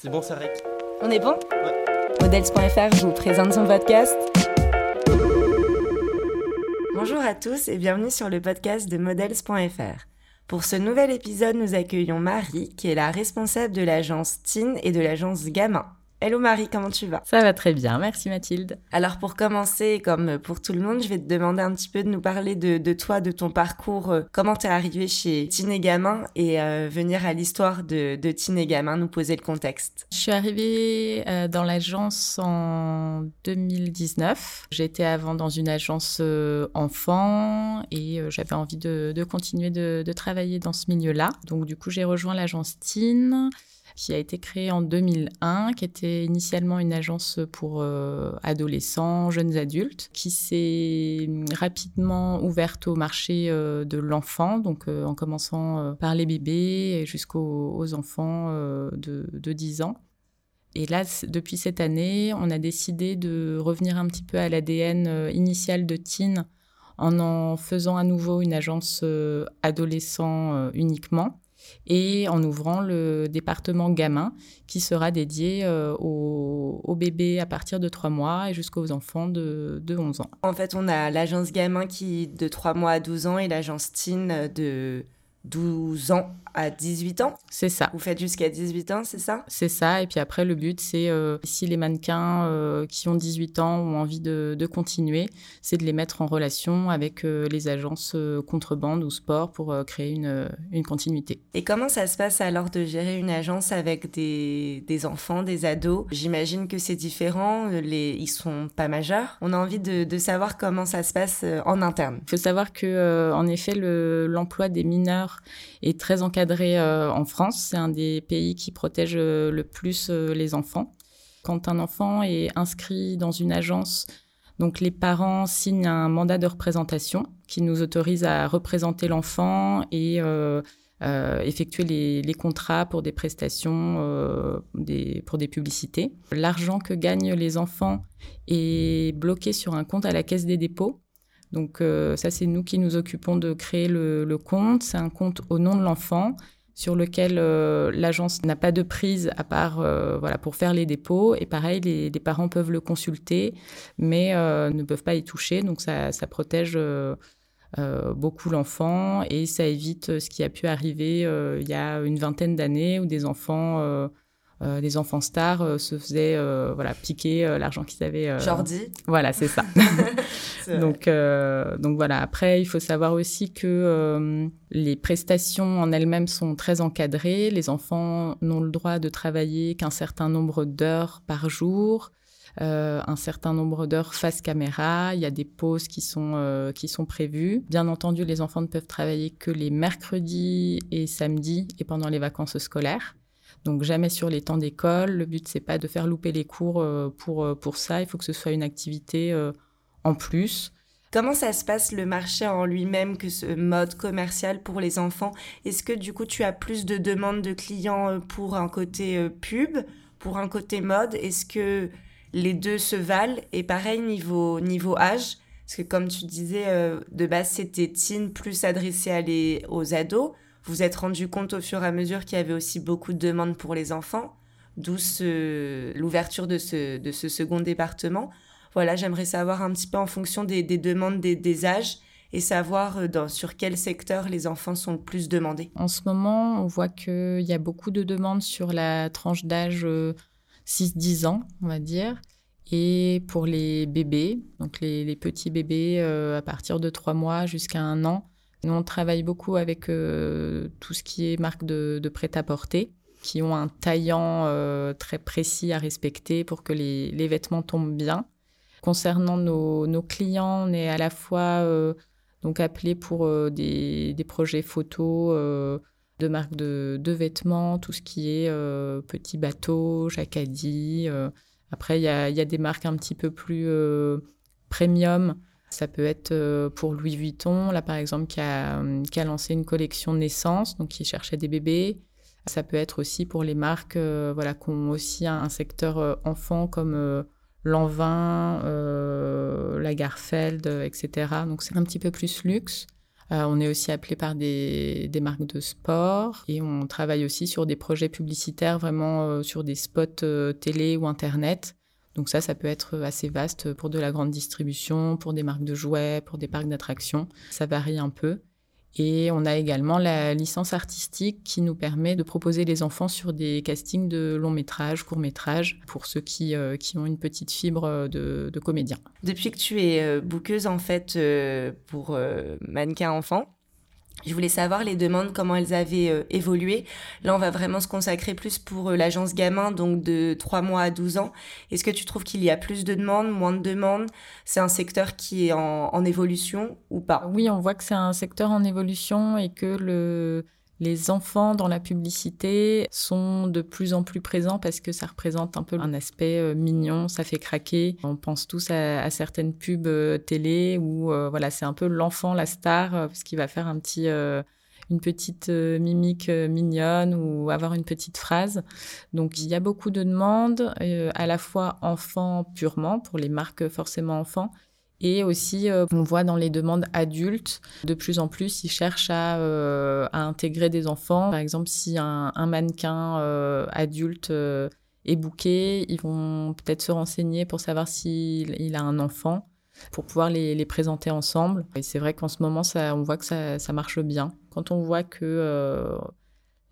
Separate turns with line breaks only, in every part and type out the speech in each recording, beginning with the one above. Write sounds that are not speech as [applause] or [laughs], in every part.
C'est bon, ça rec.
On est bon
Ouais.
Models.fr vous présente son podcast. Bonjour à tous et bienvenue sur le podcast de Models.fr. Pour ce nouvel épisode, nous accueillons Marie, qui est la responsable de l'agence Teen et de l'agence Gamin. Hello Marie, comment tu vas?
Ça va très bien, merci Mathilde.
Alors pour commencer, comme pour tout le monde, je vais te demander un petit peu de nous parler de, de toi, de ton parcours, euh, comment t'es arrivée chez Teen et Gamin et euh, venir à l'histoire de, de Teen et Gamin, nous poser le contexte.
Je suis arrivée euh, dans l'agence en 2019. J'étais avant dans une agence enfant et j'avais envie de, de continuer de, de travailler dans ce milieu-là. Donc du coup, j'ai rejoint l'agence Teen qui a été créée en 2001, qui était initialement une agence pour euh, adolescents, jeunes adultes, qui s'est rapidement ouverte au marché euh, de l'enfant, donc euh, en commençant par les bébés jusqu'aux aux enfants de, de 10 ans. Et là, depuis cette année, on a décidé de revenir un petit peu à l'ADN initial de Teen en en faisant à nouveau une agence adolescent uniquement et en ouvrant le département gamin qui sera dédié euh, aux, bébés à partir de 3 mois et jusqu'aux enfants de, de 11 ans.
En fait, on a l'agence Gamin qui de 3 mois à 12 ans et l'agence Teen de 12 ans à 18 ans.
C'est ça.
Vous faites jusqu'à 18 ans, c'est ça?
C'est ça. Et puis après, le but, c'est euh, si les mannequins euh, qui ont 18 ans ont envie de, de continuer, c'est de les mettre en relation avec euh, les agences contrebande ou sport pour créer une, une continuité.
Et comment ça se passe alors de gérer une agence avec des, des enfants, des ados? J'imagine que c'est différent, les, ils sont pas majeurs. On a envie de, de savoir comment ça se passe en interne.
Il faut savoir que, en effet, le- l'emploi des mineurs est très encadré euh, en France. C'est un des pays qui protège euh, le plus euh, les enfants. Quand un enfant est inscrit dans une agence, donc les parents signent un mandat de représentation qui nous autorise à représenter l'enfant et effectuer les, contrats pour des prestations, pour des publicités. L'argent que gagnent les enfants est bloqué sur un compte à la Caisse des dépôts. Donc euh, ça, c'est nous qui nous occupons de créer le, compte. C'est un compte au nom de l'enfant sur lequel euh, l'agence n'a pas de prise à part euh, voilà pour faire les dépôts. Et pareil, les, parents peuvent le consulter, mais ne peuvent pas y toucher. Donc ça, protège beaucoup l'enfant et ça évite ce qui a pu arriver il y a une vingtaine d'années où des enfants euh, des enfants stars euh, se faisaient euh, voilà piquer euh, l'argent qu'ils avaient. euh,
Jordi
Voilà, c'est ça. [laughs] [laughs] Donc, euh, donc voilà. Après, il faut savoir aussi que euh, les prestations en elles-mêmes sont très encadrées. Les enfants n'ont le droit de travailler qu'un certain nombre d'heures par jour, euh, un certain nombre d'heures face caméra. Il y a des pauses qui sont euh, qui sont prévues. Bien entendu, les enfants ne peuvent travailler que les mercredis et samedis et pendant les vacances scolaires. Donc jamais sur les temps d'école. Le but c'est pas de faire louper les cours euh, pour euh, pour ça. Il faut que ce soit une activité euh, en plus.
Comment ça se passe le marché en lui-même que ce mode commercial pour les enfants? Est-ce que du coup tu as plus de demandes de clients pour un côté pub, pour un côté mode? Est-ce que les deux se valent? Et pareil niveau, niveau âge Parce que comme tu disais, de base c'était teen plus adressé à les, aux ados. Vous êtes rendu compte au fur et à mesure qu'il y avait aussi beaucoup de demandes pour les enfants, d'où l'ouverture de ce, second département. Voilà, j'aimerais savoir un petit peu en fonction des, des demandes des, âges et savoir euh, sur quel secteur les enfants sont le plus demandés.
En ce moment, on voit qu'il y a beaucoup de demandes sur la tranche d'âge euh, 6-10 ans, on va dire. Et pour les bébés, donc les, les petits bébés euh, à partir de 3 mois jusqu'à 1 an, nous on travaille beaucoup avec euh, tout ce qui est marque de, prêt-à-porter, qui ont un taillant euh, très précis à respecter pour que les, vêtements tombent bien. Concernant nos, clients, on est à la fois euh, donc appelé pour des, projets photos de marques de, vêtements, tout ce qui est petits bateaux, jacadis. Après, il y a, des marques un petit peu plus premium. Ça peut être euh, pour Louis Vuitton, là par exemple, qui a, euh, qui a lancé une collection naissance, donc qui cherchait des bébés. Ça peut être aussi pour les marques euh, voilà, qui ont aussi un, secteur enfant comme euh, Lanvin, euh, Lagerfeld, etc. Donc c'est un petit peu plus luxe. on est aussi appelé par des, des, marques de sport et on travaille aussi sur des projets publicitaires, vraiment sur des spots télé ou internet. Donc ça, ça peut être assez vaste pour de la grande distribution, pour des marques de jouets, pour des parcs d'attractions. Ça varie un peu. Et on a également la licence artistique qui nous permet de proposer les enfants sur des castings de long métrage, court métrage, pour ceux qui, euh, qui ont une petite fibre de, de comédien.
Depuis que tu es euh, bouqueuse en fait euh, pour mannequin enfant, je voulais savoir les demandes, comment elles avaient euh, évolué. Là, on va vraiment se consacrer plus pour euh, l'agence gamin, donc de 3 mois à 12 ans. Est-ce que tu trouves qu'il y a plus de demandes, moins de demandes? C'est un secteur qui est en, en évolution ou pas?
Oui, on voit que c'est un secteur en évolution et que le, les enfants dans la publicité sont de plus en plus présents parce que ça représente un peu un aspect euh, mignon, ça fait craquer. On pense tous à, certaines pubs euh, télé où euh, voilà, c'est un peu l'enfant, la star, parce qu'il va faire un petit une petite mimique mignonne ou avoir une petite phrase. Donc il y a beaucoup de demandes, à la fois enfants purement, pour les marques forcément enfants, et aussi, euh, on voit dans les demandes adultes, de plus en plus, ils cherchent à, euh, à intégrer des enfants. Par exemple, si un, un mannequin euh, adulte est booké, ils vont peut-être se renseigner pour savoir s'il il a un enfant, pour pouvoir les, les présenter ensemble. Et c'est vrai qu'en ce moment, ça, on voit que ça, ça, marche bien. Quand on voit que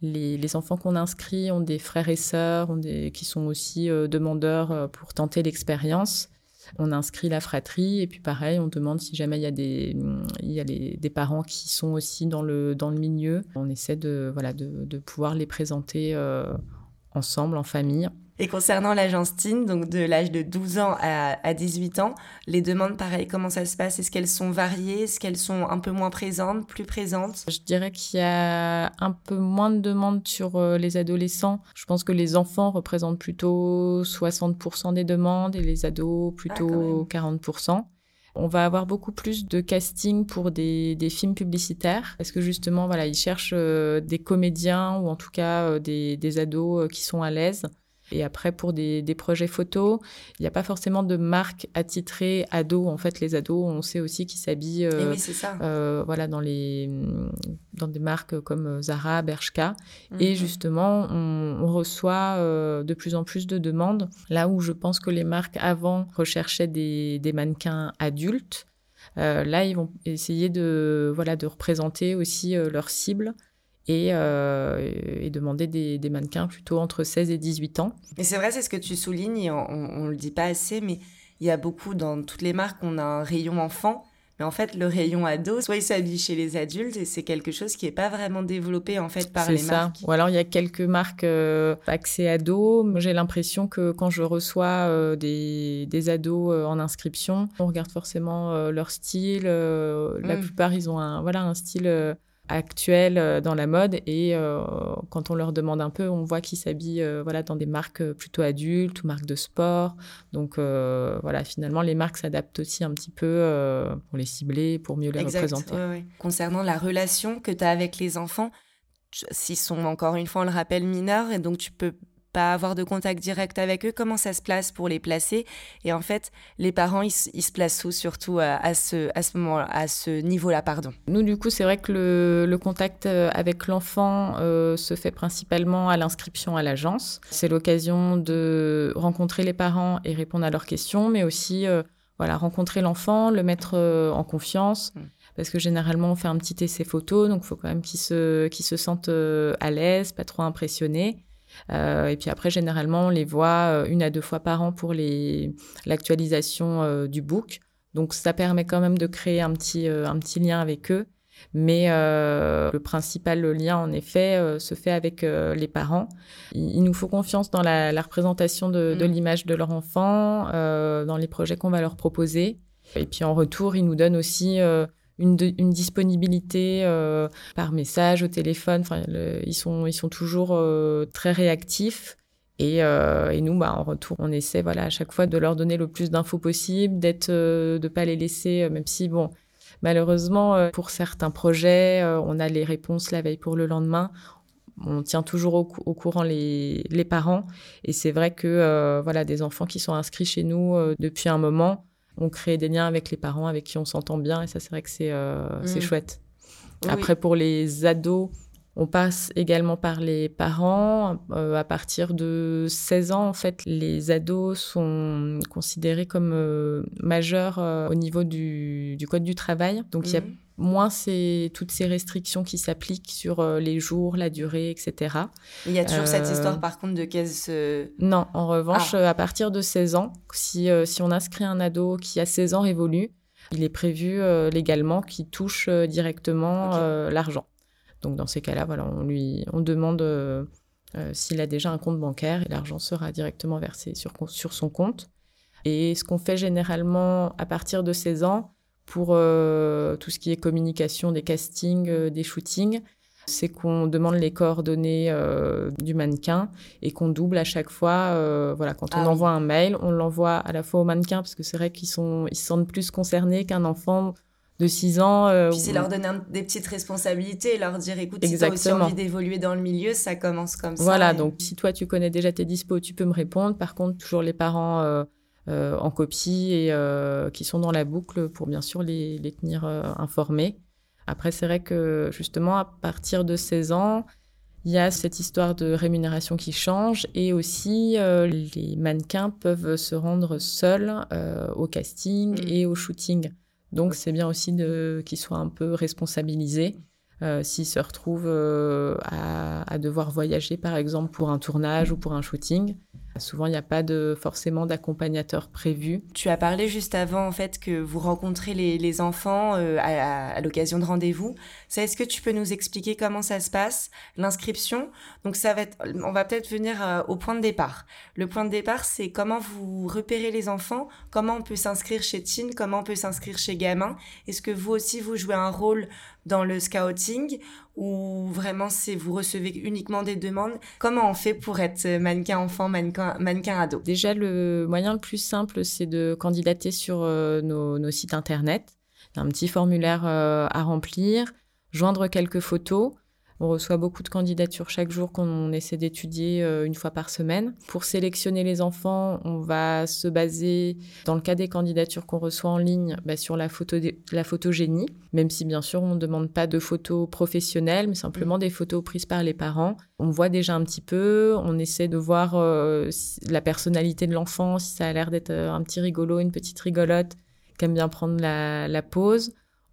les, les, enfants qu'on inscrit ont des frères et sœurs ont des, qui sont aussi demandeurs pour tenter l'expérience, on inscrit la fratrie et puis pareil, on demande si jamais il y a des, il y a des parents qui sont aussi dans le, dans le milieu. On essaie de, voilà, de, de pouvoir les présenter euh, ensemble, en famille.
Et concernant l'agence TIN, donc de l'âge de 12 ans à, 18 ans, les demandes, pareil, comment ça se passe? Est-ce qu'elles sont variées? Est-ce qu'elles sont un peu moins présentes, plus présentes?
Je dirais qu'il y a un peu moins de demandes sur euh, les adolescents. Je pense que les enfants représentent plutôt 60% des demandes et les ados plutôt 40%. On va avoir beaucoup plus de casting pour des, films publicitaires parce que justement, voilà, ils cherchent euh, des comédiens ou en tout cas euh, des, des ados qui sont à l'aise. Et après, pour des, des projets photos, il n'y a pas forcément de marque attitrée ados. En fait, les ados, on sait aussi qu'ils s'habillent
euh, oui,
euh, voilà, dans, les, dans des marques comme Zara, Bershka. Et mhm. justement, on, on reçoit euh, de plus en plus de demandes. Là où je pense que les marques avant recherchaient des, des mannequins adultes, euh, là, ils vont essayer de, voilà, de représenter aussi euh, leur cible et, euh, et demander des, des, mannequins plutôt entre 16 et 18 ans.
Et c'est vrai, c'est ce que tu soulignes, on ne le dit pas assez, mais il y a beaucoup, dans toutes les marques, on a un rayon enfant. Mais en fait, le rayon ado, soit il s'habille chez les adultes et c'est quelque chose qui n'est pas vraiment développé en fait par les ça. marques.
Ou alors il y a quelques marques euh, accès ado. J'ai l'impression que quand je reçois euh, des, des, ados euh, en inscription, on regarde forcément leur style. La mm. plupart, ils ont un, voilà, un style actuelles euh, dans la mode et euh, quand on leur demande un peu, on voit qu'ils s'habillent euh, voilà dans des marques plutôt adultes ou marques de sport. Donc voilà, finalement les marques s'adaptent aussi un petit peu pour les cibler, pour mieux les représenter.
Concernant la relation que tu as avec les enfants, s'ils sont encore une fois on le rappelle mineurs et donc tu peux pas avoir de contact direct avec eux, comment ça se place pour les placer? Et en fait, les parents, ils, se placent où surtout à, ce, à ce moment à ce niveau-là, pardon?
Nous, du coup, c'est vrai que le, contact euh, avec l'enfant euh, se fait principalement à l'inscription à l'agence. C'est l'occasion de rencontrer les parents et répondre à leurs questions, mais aussi euh, voilà, rencontrer l'enfant, le mettre en confiance. Mm. Parce que généralement, on fait un petit essai photo, donc il faut quand même qu'il se, qu'il se sente à l'aise, pas trop impressionné. Euh, et puis après, généralement, on les voit euh, une à deux fois par an pour l'actualisation euh, du book. Donc ça permet quand même de créer un petit, un petit lien avec eux. Mais le principal lien, en effet, se fait avec les parents. Il, nous faut confiance dans la, la représentation de, de mm. l'image de leur enfant, dans les projets qu'on va leur proposer. Et puis en retour, ils nous donnent aussi une, disponibilité euh, par message, au téléphone. Enfin, ils, sont, ils sont toujours euh, très réactifs. Et, euh, et, nous, bah, en retour, on essaie voilà, à chaque fois de leur donner le plus d'infos possible, d'être, de ne pas les laisser, même si, bon, malheureusement, pour certains projets, on a les réponses la veille pour le lendemain on tient toujours au, au courant les, les, parents. Et c'est vrai que voilà, des enfants qui sont inscrits chez nous depuis un moment, on crée des liens avec les parents avec qui on s'entend bien et ça c'est vrai que c'est mmh. chouette. Après, pour les ados, on passe également par les parents. Euh, à partir de 16 ans, en fait, les ados sont considérés comme euh, majeurs euh, au niveau du, Code du travail. Donc, il y a mhm. Moins ces, toutes ces restrictions qui s'appliquent sur les jours, la durée, etc.
Il y a toujours cette histoire, par contre, de caisse...
Non, en revanche, ah. à partir de 16 ans, si, si on inscrit un ado qui a 16 ans révolu, il est prévu légalement qu'il touche directement l'argent. Donc dans ces cas-là, voilà, on lui on demande euh, euh, s'il a déjà un compte bancaire et l'argent sera directement versé sur, sur son compte. Et ce qu'on fait généralement à partir de 16 ans pour euh, tout ce qui est communication, des castings, des shootings, c'est qu'on demande les coordonnées du mannequin et qu'on double à chaque fois. voilà, quand on ah envoie un mail, on l'envoie à la fois au mannequin parce que c'est vrai qu'ils sont, ils se sentent plus concernés qu'un enfant de 6 ans.
Euh, Puis c'est leur donner des petites responsabilités, leur dire écoute, si tu as aussi envie d'évoluer dans le milieu, ça commence comme
ça. Voilà, donc si toi tu connais déjà tes dispos, tu peux me répondre. Par contre, toujours les parents euh, euh, en copie et qui sont dans la boucle pour bien sûr les, les tenir informés. Après, c'est vrai que justement, à partir de 16 ans, il y a cette histoire de rémunération qui change et aussi les mannequins peuvent se rendre seuls au casting mm. et au shooting. Donc c'est bien aussi qu'ils soient un peu responsabilisés euh, s'ils se retrouvent euh, à, devoir voyager par exemple pour un tournage ou pour un shooting. Souvent, il n'y a pas de, forcément d'accompagnateur prévu.
Tu as parlé juste avant, en fait, que vous rencontrez les, enfants euh, à, l'occasion de rendez-vous. Est-ce que tu peux nous expliquer comment ça se passe, l'inscription? Donc, ça va être, on va peut-être venir euh, au point de départ. Le point de départ, c'est comment vous repérez les enfants, comment on peut s'inscrire chez Teen, comment on peut s'inscrire chez Gamin. Est-ce que vous aussi, vous jouez un rôle dans le scouting ou vraiment c'est vous recevez uniquement des demandes? Comment on fait pour être mannequin enfant, mannequin, mannequin ado
Déjà, le moyen le plus simple, c'est de candidater sur euh, nos, sites internet. Un petit formulaire euh, à remplir, joindre quelques photos. On reçoit beaucoup de candidatures chaque jour qu'on essaie d'étudier euh, une fois par semaine. Pour sélectionner les enfants, on va se baser, dans le cas des candidatures qu'on reçoit en ligne, bah, sur la, photo la photogénie, même si bien sûr on ne demande pas de photos professionnelles, mais simplement des photos prises par les parents. On voit déjà un petit peu, on essaie de voir euh, la personnalité de l'enfant, si ça a l'air d'être euh, un petit rigolo, une petite rigolote, qui aime bien prendre la, la pause.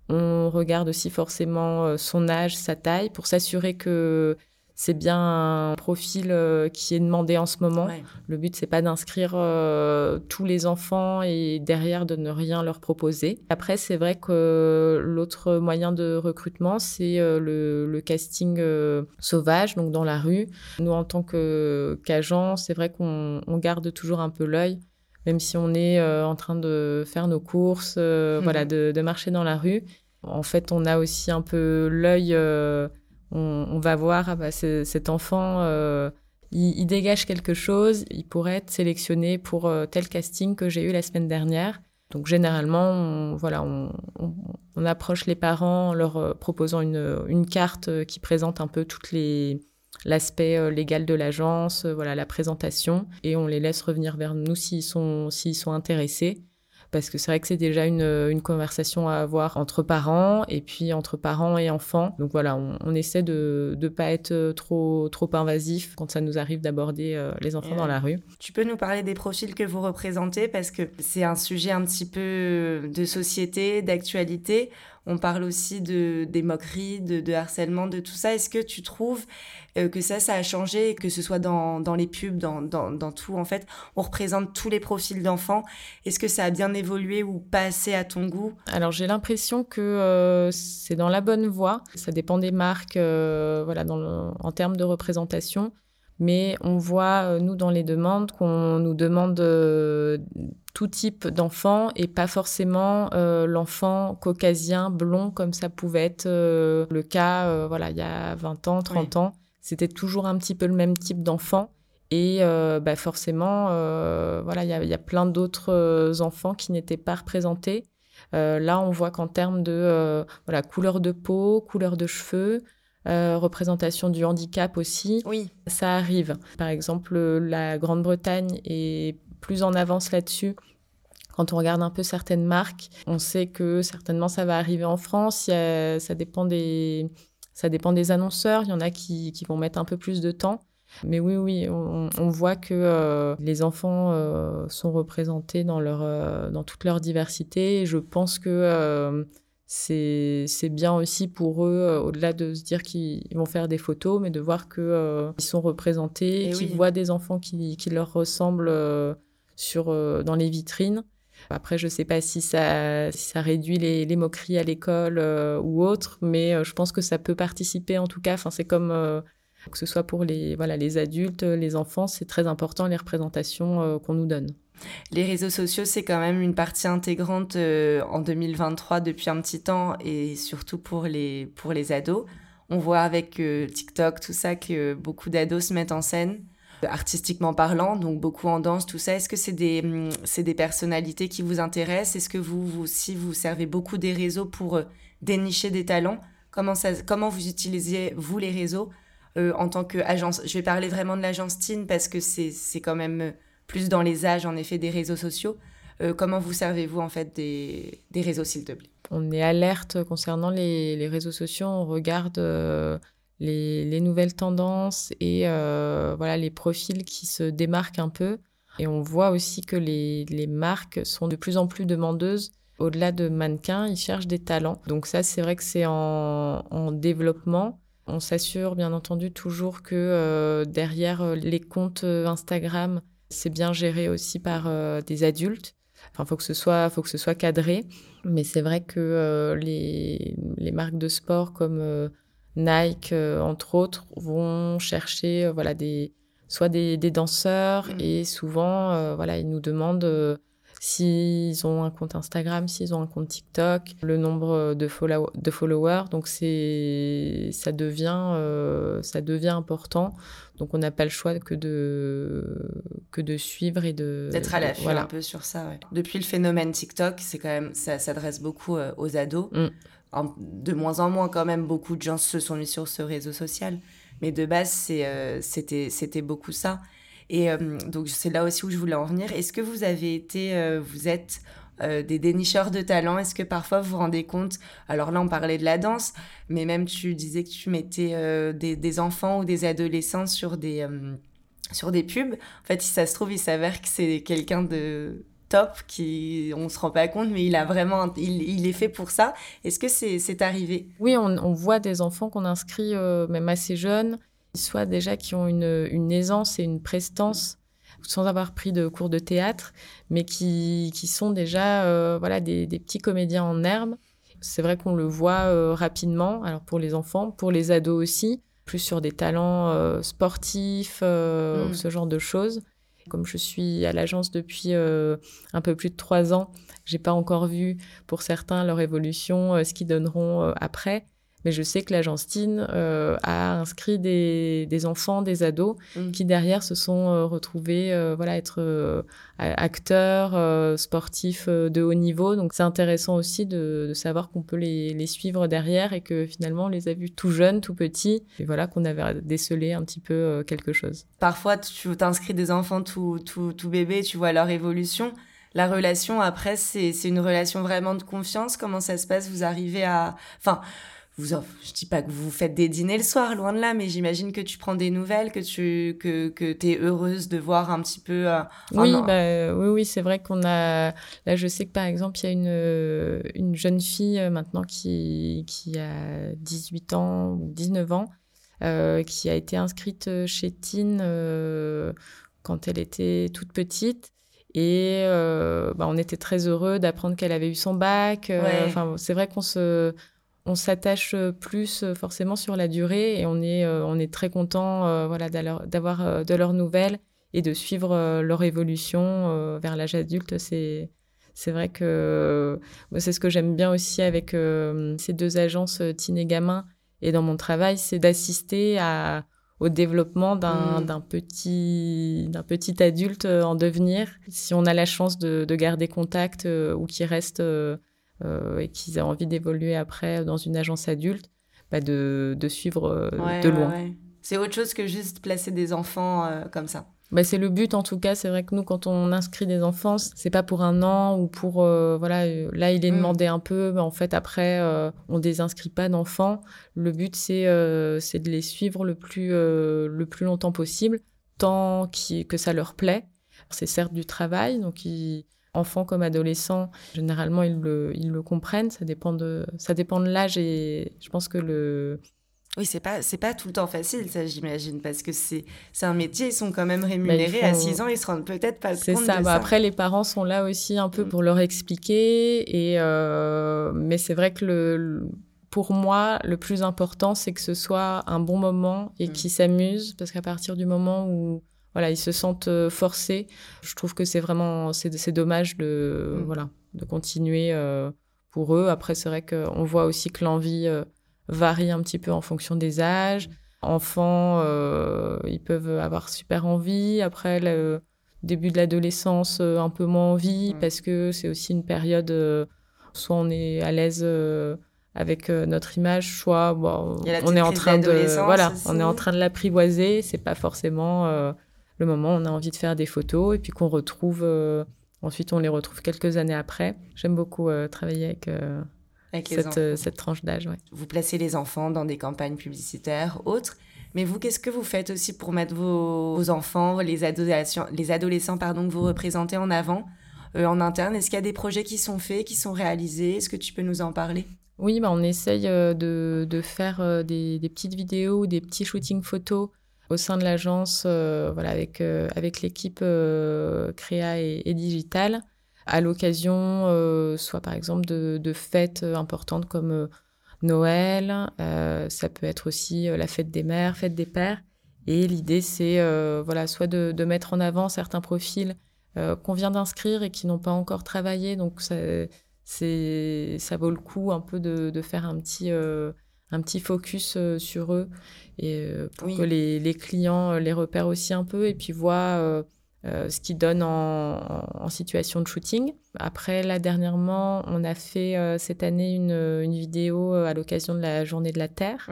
On regarde aussi forcément euh, son âge, sa taille, pour s'assurer que c'est bien un profil euh, qui est demandé en ce moment. Le but, c'est pas d'inscrire euh, tous les enfants et derrière de ne rien leur proposer. Après, c'est vrai que l'autre moyen de recrutement, c'est le, casting sauvage, donc dans la rue. Nous, en tant qu'agents, c'est vrai qu'on garde toujours un peu l'œil même si on est euh, en train de faire nos courses, euh, hmm. voilà, de, marcher dans la rue. En fait, on a aussi un peu l'œil, euh, on, va voir, ah bah, cet enfant, il, dégage quelque chose, il pourrait être sélectionné pour tel casting que j'ai eu la semaine dernière. Donc généralement, on, voilà, on, approche les parents en leur proposant une carte qui présente un peu toutes les, l'aspect euh, légal de l'agence, euh, voilà la présentation, et on les laisse revenir vers nous s'ils sont, s'ils sont intéressés. Parce que c'est vrai que c'est déjà une, une, conversation à avoir entre parents et puis entre parents et enfants. Donc voilà, on, essaie de ne pas être euh, trop, trop invasif quand ça nous arrive d'aborder les enfants dans la rue.
Tu peux nous parler des profils que vous représentez? Parce que c'est un sujet un petit peu de société, d'actualité. On parle aussi de, des moqueries, de, harcèlement, de tout ça. Est-ce que tu trouves euh, que ça, ça a changé, que ce soit dans, les pubs, dans, dans, tout, en fait, on représente tous les profils d'enfants. Est-ce que ça a bien évolué ou pas assez à ton goût?
Alors j'ai l'impression que euh, c'est dans la bonne voie. Ça dépend des marques, euh, voilà, dans en termes de représentation mais on voit, nous, dans les demandes, qu'on nous demande tout type d'enfant et pas forcément euh, l'enfant caucasien blond comme ça pouvait être euh, le cas euh, voilà il y a 20 ans 30 ans. C'était toujours un petit peu le même type d'enfant et bah forcément voilà il y a, y a, plein d'autres enfants qui n'étaient pas représentés. Là on voit qu'en termes de voilà couleur de peau couleur de cheveux représentation du handicap aussi,
oui.
ça arrive. Par exemple, la Grande-Bretagne est plus en avance là-dessus Quand on regarde un peu certaines marques, on sait que certainement ça va arriver en France. ça dépend des, ça dépend des annonceurs. Il y en a qui, qui vont mettre un peu plus de temps. Mais oui, oui, on, voit que euh, les enfants euh, sont représentés dans, leur, euh, dans toute leur diversité. Et je pense que c'est bien aussi pour eux, au-delà de se dire qu'ils vont faire des photos, mais de voir qu'ils sont représentés, qu'ils voient des enfants qui, qui leur ressemblent sur, dans les vitrines. Après, je ne sais pas si ça, si ça réduit les, les moqueries à l'école ou autre, mais je pense que ça peut participer en tout cas. Enfin, c'est comme que ce soit pour les, voilà, les adultes, les enfants, c'est très important les représentations euh, qu'on nous donne.
Les réseaux sociaux, c'est quand même une partie intégrante euh, en 2023 depuis un petit temps et surtout pour les, pour les ados. On voit avec euh, TikTok, tout ça, que beaucoup d'ados se mettent en scène, artistiquement parlant, donc beaucoup en danse, tout ça. Est-ce que c'est des, hum, c'est des personnalités qui vous intéressent? Est-ce que vous, vous aussi, vous servez beaucoup des réseaux pour dénicher des talents? Comment, ça, comment vous utilisez, vous, les réseaux euh, en tant qu'agence? Je vais parler vraiment de l'agence Teen parce que c'est quand même euh, plus dans les âges, en effet, des réseaux sociaux. Euh, comment vous servez-vous, en fait, des, des réseaux, s'il te plaît?
On est alerte concernant les, les réseaux sociaux. On regarde les, les, nouvelles tendances et voilà, les profils qui se démarquent un peu. Et on voit aussi que les, les marques sont de plus en plus demandeuses au-delà de mannequins, ils cherchent des talents. Donc ça, c'est vrai que c'est en, en, développement. On s'assure bien entendu toujours que euh, derrière euh, les comptes euh, Instagram, c'est bien géré aussi par des adultes. Enfin, faut que ce soit, faut que ce soit cadré. Mais c'est vrai que les, les, marques de sport comme Nike, entre autres, vont chercher, voilà, des, soit des, des danseurs mmh. et souvent, voilà, ils nous demandent s'ils ont un compte Instagram, s'ils ont un compte TikTok, le nombre de, de followers. Donc c'est ça devient euh, ça devient important. Donc on n'a pas le choix que de que de suivre et de
d'être à l'affût voilà. un peu sur ça. Depuis le phénomène TikTok, c'est quand même ça s'adresse beaucoup euh, aux ados. Mm. de moins en moins quand même beaucoup de gens se sont mis sur ce réseau social. Mais de base, euh, c'était, c'était beaucoup ça. Et euh, donc, c'est là aussi où je voulais en venir. Est-ce que vous avez été, euh, vous êtes euh, des dénicheurs de talent? Est-ce que parfois vous vous rendez compte Alors là, on parlait de la danse, mais même tu disais que tu mettais des, enfants ou des adolescents sur des, sur des pubs. En fait, si ça se trouve, il s'avère que c'est quelqu'un de top qui on se rend pas compte mais il a vraiment il, il est fait pour ça est-ce que c'est arrivé?
Oui on, on, voit des enfants qu'on inscrit même assez jeunes soit déjà qui ont une, une aisance et une prestance sans avoir pris de cours de théâtre, mais qui, qui sont déjà euh, voilà, des, des, petits comédiens en herbe. C'est vrai qu'on le voit euh, rapidement, alors pour les enfants, pour les ados aussi, plus sur des talents euh, sportifs, mm. ce genre de choses. Comme je suis à l'agence depuis un peu plus de trois ans, j'ai pas encore vu pour certains leur évolution, ce qu'ils donneront après. Mais je sais que l'agence Teen euh, a inscrit des, des, enfants, des ados, mm. qui derrière se sont euh, retrouvés, euh, voilà, être euh, acteurs, euh, sportifs de haut niveau. Donc c'est intéressant aussi de, de savoir qu'on peut les, les, suivre derrière et que finalement on les a vus tout jeunes, tout petits, et voilà qu'on avait décelé un petit peu quelque chose.
Parfois, tu t'inscris des enfants tout, tout, tout bébés, tu vois leur évolution la relation après c'est une relation vraiment de confiance comment ça se passe? Vous arrivez à enfin vous, je dis pas que vous faites des dîners le soir, loin de là, mais j'imagine que tu prends des nouvelles, que tu que, que es heureuse de voir un petit peu. Euh,
oui, bah, oui, oui, c'est vrai qu'on a. Là, je sais que par exemple, il y a une, une jeune fille euh, maintenant qui, qui a 18 ans ou 19 ans, euh, qui a été inscrite chez Tine euh, quand elle était toute petite. Et euh, bah, on était très heureux d'apprendre qu'elle avait eu son bac. Enfin, c'est vrai qu'on se on s'attache euh, plus euh, forcément sur la durée et on est, euh, on est très content voilà, d'avoir de leurs nouvelles et de suivre leur évolution vers l'âge adulte. C'est, c'est vrai que c'est ce que j'aime bien aussi avec ces deux agences Teen et Gamin et dans mon travail, c'est d'assister à, au développement d'un, mmh. d'un, petit, d'un petit adulte en devenir. Si on a la chance de, de garder contact ou qui reste et qu'ils aient envie d'évoluer après dans une agence adulte, bah de, de, suivre euh, de loin.
C'est autre chose que juste placer des enfants euh, comme ça.
bah, c'est le but en tout cas. C'est vrai que nous, quand on inscrit des enfants, c'est pas pour un an ou pour euh, voilà. Euh, là, il est mm. demandé un peu, mais en fait après, euh, on désinscrit pas d'enfants. Le but c'est c'est de les suivre le plus le plus longtemps possible, tant que ça leur plaît. C'est certes du travail, donc ils, enfants comme adolescents, généralement ils le, ils le comprennent. Ça dépend de ça dépend de l'âge et je pense que le
oui, c'est pas c'est pas tout le temps facile, ça j'imagine, parce que c'est c'est un métier, ils sont quand même rémunérés à 6 ans, ils se rendent peut-être pas compte
ça.
de
bah, ça. Après, les parents sont là aussi un peu mm. pour leur expliquer, et euh, mais c'est vrai que le, pour moi, le plus important, c'est que ce soit un bon moment et mm. qu'ils s'amusent, parce qu'à partir du moment où voilà, ils se sentent euh, forcés, je trouve que c'est vraiment c'est dommage de mm. voilà de continuer euh, pour eux. Après, c'est vrai qu'on voit aussi que l'envie varie un petit peu en fonction des âges. Enfants, euh, ils peuvent avoir super envie. Après, le début de l'adolescence, euh, un peu moins envie, mm. parce que c'est aussi une période, euh, soit on est à l'aise avec notre image, soit on est en train de, voilà, on est en train de l'apprivoiser. C'est pas forcément le moment où on a envie de faire des photos et puis qu'on retrouve. ensuite, on les retrouve quelques années après. J'aime beaucoup travailler avec cette, euh, cette, tranche d'âge. Ouais.
Vous placez les enfants dans des campagnes publicitaires, autres. Mais vous, qu'est-ce que vous faites aussi pour mettre vos, enfants, les adolescents, les adolescents pardon, que vous représentez en avant euh, en interne? Est-ce qu'il y a des projets qui sont faits, qui sont réalisés? Est-ce que tu peux nous en parler?
Oui, bah, on essaye euh, de, de faire des, des, petites vidéos, des petits shootings photos au sein de l'agence voilà, avec, avec l'équipe Créa et, et Digital à l'occasion, euh, soit par exemple de, fêtes euh, importantes comme euh, Noël, ça peut être aussi la fête des mères, fête des pères. Et l'idée, c'est voilà, soit de, mettre en avant certains profils qu'on vient d'inscrire et qui n'ont pas encore travaillé. Donc, ça, ça vaut le coup un peu de, faire un petit, un petit focus sur eux et pour que les, les, clients les repèrent aussi un peu et puis voient euh, ce qui donne en, situation de shooting. Après, là, dernièrement, on a fait euh, cette année une, une vidéo euh, à l'occasion de la Journée de la Terre,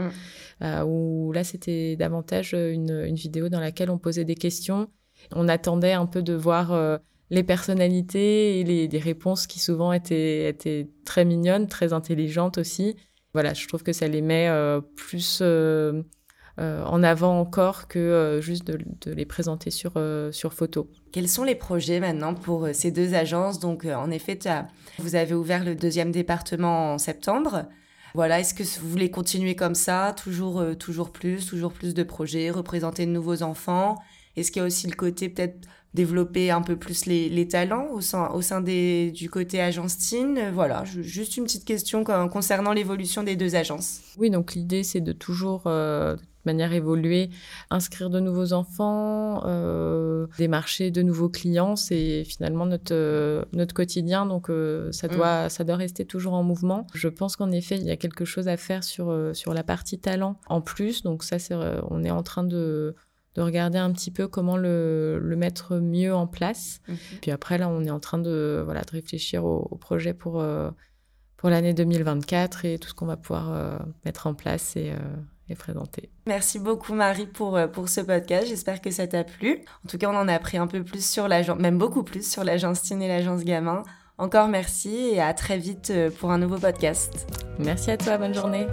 mm. où là, c'était davantage une, une, vidéo dans laquelle on posait des questions. On attendait un peu de voir les personnalités et les, des réponses qui souvent étaient, étaient très mignonnes, très intelligentes aussi. Voilà, je trouve que ça les met plus euh, en avant encore que euh, juste de, les présenter sur, euh, sur photo.
Quels sont les projets maintenant pour ces deux agences? Donc, en effet, vous avez ouvert le deuxième département en septembre. Voilà, est-ce que vous voulez continuer comme ça, toujours, toujours plus, toujours plus de projets, représenter de nouveaux enfants? Est-ce qu'il y a aussi le côté peut-être développer un peu plus les, talents au sein, au sein des, du côté agence Teen Voilà, juste une petite question concernant l'évolution des deux agences.
Oui, donc l'idée c'est de toujours, manière évoluée, inscrire de nouveaux enfants, euh, démarcher de nouveaux clients, c'est finalement notre euh, notre quotidien. Donc euh, ça mm. doit ça doit rester toujours en mouvement. Je pense qu'en effet il y a quelque chose à faire sur euh, sur la partie talent en plus. Donc ça c'est on est en train de de regarder un petit peu comment le, le mettre mieux en place. Mm-hmm. Puis après là on est en train de voilà de réfléchir au, au projet pour pour l'année 2024 et tout ce qu'on va pouvoir mettre en place et présenter.
Merci beaucoup Marie pour, euh, pour ce podcast. J'espère que ça t'a plu. En tout cas, on en a appris un peu plus sur l'agence, même beaucoup plus sur l'agence Teen et l'agence Gamin. Encore merci et à très vite euh, pour un nouveau podcast.
Merci à toi, bonne journée.